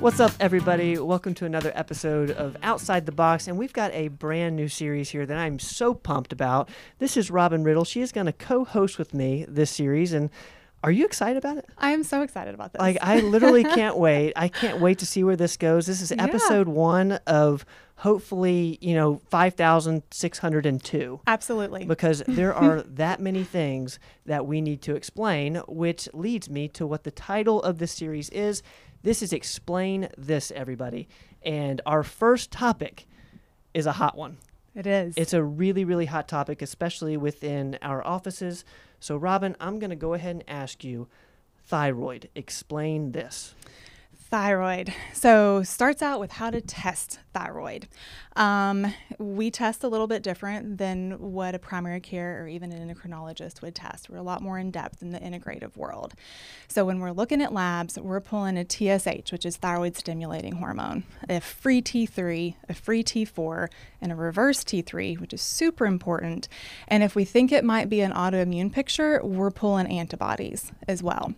What's up, everybody? Welcome to another episode of Outside the Box, and we've got a brand new series here that I'm so pumped about. This is Robin Riddle. She is going to co-host with me this series, and are you excited about it? I am so excited about this. Like, I literally can't wait. I can't wait to see where this goes. This is Yeah. episode one of hopefully, you know, 5,602 Absolutely. because there are that many things that we need to explain, which leads me to what the title of this series is. This is Explain This, everybody. And our first topic is a hot one. it is. It's a really, really hot topic, especially within our offices. So, Robin, I'm going to go ahead and ask you thyroid. Explain this. Thyroid. So starts out with how to test thyroid. Um, we test a little bit different than what a primary care or even an endocrinologist would test. We're a lot more in depth in the integrative world. So when we're looking at labs, we're pulling a TSH, which is thyroid stimulating hormone, a free T3, a free T4, and a reverse T3, which is super important. And if we think it might be an autoimmune picture, we're pulling antibodies as well.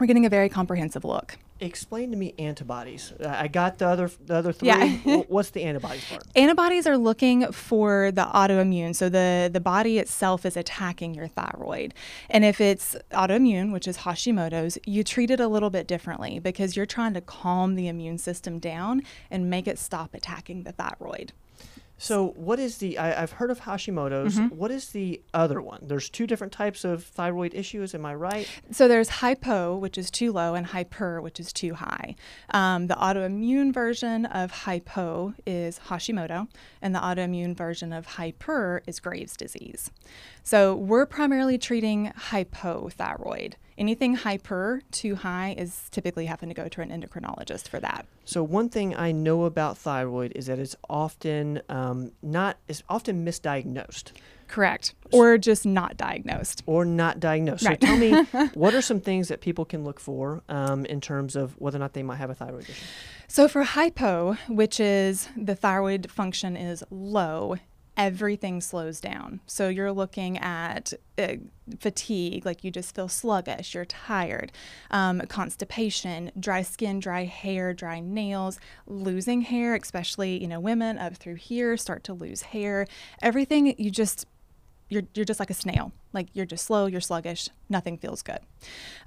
We're getting a very comprehensive look. Explain to me antibodies. I got the other the other three. Yeah. What's the antibodies part? Antibodies are looking for the autoimmune. So the, the body itself is attacking your thyroid. And if it's autoimmune, which is Hashimoto's, you treat it a little bit differently because you're trying to calm the immune system down and make it stop attacking the thyroid. So, what is the? I, I've heard of Hashimoto's. Mm-hmm. What is the other one? There's two different types of thyroid issues. Am I right? So there's hypo, which is too low, and hyper, which is too high. Um, the autoimmune version of hypo is Hashimoto, and the autoimmune version of hyper is Graves' disease. So we're primarily treating hypothyroid. Anything hyper, too high, is typically having to go to an endocrinologist for that. So, one thing I know about thyroid is that it's often um, not. is often misdiagnosed Correct. Or just not diagnosed. or not diagnosed. Right. So, tell me, what are some things that people can look for um, in terms of whether or not they might have a thyroid issue? So for hypo, which is the thyroid function is low, everything slows down. So you're looking at uh, fatigue, like you just feel sluggish, you're tired, um, constipation, dry skin, dry hair, dry nails, losing hair, especially you know women up through here start to lose hair. Everything you just you're, you're just like a snail. Like you're just slow, you're sluggish, nothing feels good.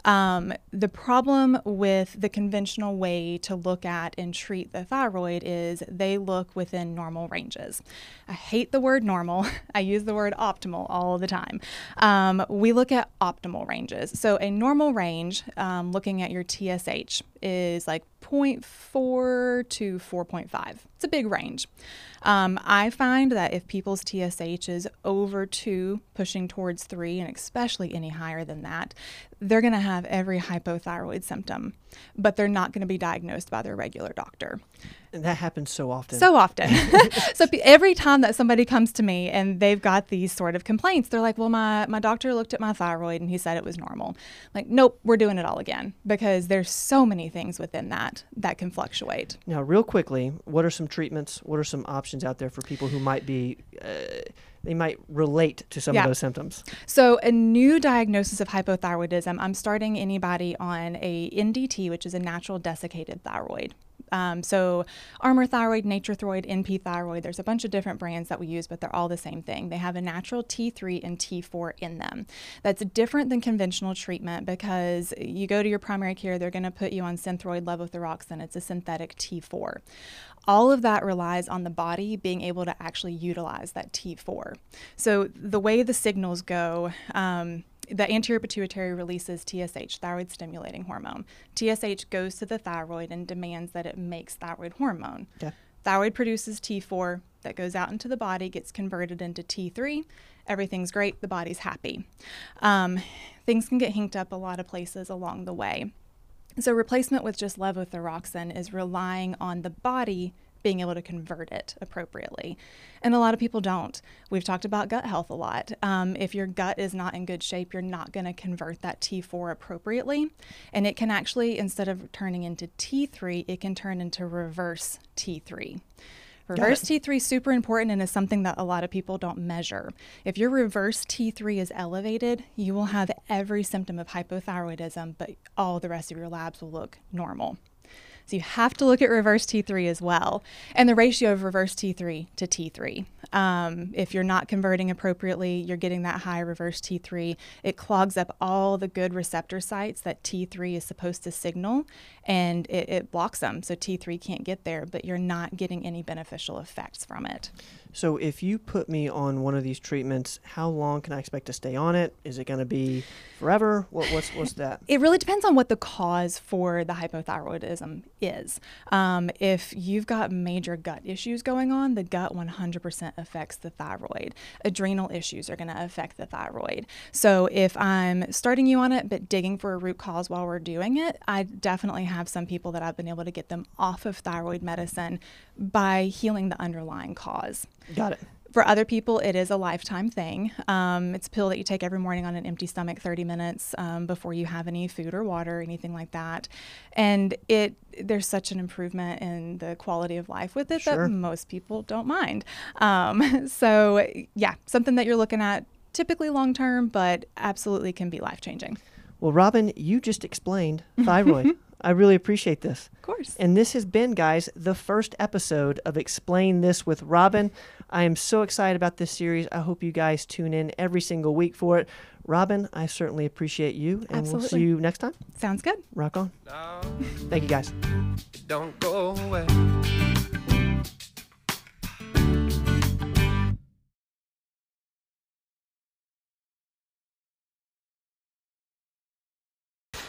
Um, the problem with the conventional way to look at and treat the thyroid is they look within normal ranges. I hate the word normal, I use the word optimal all the time. Um, we look at optimal ranges. So a normal range, um, looking at your TSH, is like 0.4 to 4.5. It's a big range. Um, I find that if people's TSH is over two, pushing towards three, and especially any higher than that, they're going to have every hypothyroid symptom, but they're not going to be diagnosed by their regular doctor. And that happens so often. So often. so every time that somebody comes to me and they've got these sort of complaints, they're like, well, my, my doctor looked at my thyroid and he said it was normal. Like, nope, we're doing it all again because there's so many things within that that can fluctuate. now, real quickly, what are some treatments? What are some options out there for people who might be? Uh, they might relate to some Yeah. of those symptoms. So, a new diagnosis of hypothyroidism, I'm starting anybody on a NDT, which is a natural desiccated thyroid. Um, so, Armour Thyroid, Nature Thyroid, NP Thyroid, there's a bunch of different brands that we use, but they're all the same thing. They have a natural T3 and T4 in them. That's different than conventional treatment because you go to your primary care, they're going to put you on Synthroid levothyroxine. It's a synthetic T4 all of that relies on the body being able to actually utilize that T4. So the way the signals go, um, the anterior pituitary releases TSH, thyroid stimulating hormone. TSH goes to the thyroid and demands that it makes thyroid hormone. Okay. Thyroid produces T4 that goes out into the body, gets converted into T3. Everything's great, the body's happy. Um, things can get hinked up a lot of places along the way. So, replacement with just levothyroxine is relying on the body being able to convert it appropriately. And a lot of people don't. We've talked about gut health a lot. Um, if your gut is not in good shape, you're not going to convert that T4 appropriately. And it can actually, instead of turning into T3, it can turn into reverse T3. Reverse T3 is super important and is something that a lot of people don't measure. If your reverse T3 is elevated, you will have every symptom of hypothyroidism, but all the rest of your labs will look normal. So you have to look at reverse T3 as well, and the ratio of reverse T3 to T3. Um, if you're not converting appropriately, you're getting that high reverse T3. It clogs up all the good receptor sites that T3 is supposed to signal, and it, it blocks them. So T3 can't get there, but you're not getting any beneficial effects from it. So if you put me on one of these treatments, how long can I expect to stay on it? Is it going to be forever? What, what's what's that? It really depends on what the cause for the hypothyroidism is. Um, if you've got major gut issues going on, the gut 100% affects the thyroid. Adrenal issues are going to affect the thyroid. So if I'm starting you on it but digging for a root cause while we're doing it, I definitely have some people that I've been able to get them off of thyroid medicine by healing the underlying cause. Got it. For other people, it is a lifetime thing. Um, it's a pill that you take every morning on an empty stomach, 30 minutes um, before you have any food or water or anything like that. And it there's such an improvement in the quality of life with it Sure. that most people don't mind. Um, so yeah, something that you're looking at typically long term, but absolutely can be life changing. Well, Robin, you just explained thyroid. I really appreciate this. Of course. And this has been, guys, the first episode of Explain This with Robin. I am so excited about this series. I hope you guys tune in every single week for it. Robin, I certainly appreciate you, and we'll see you next time. Sounds good. Rock on. No, Thank you, guys. don't go away.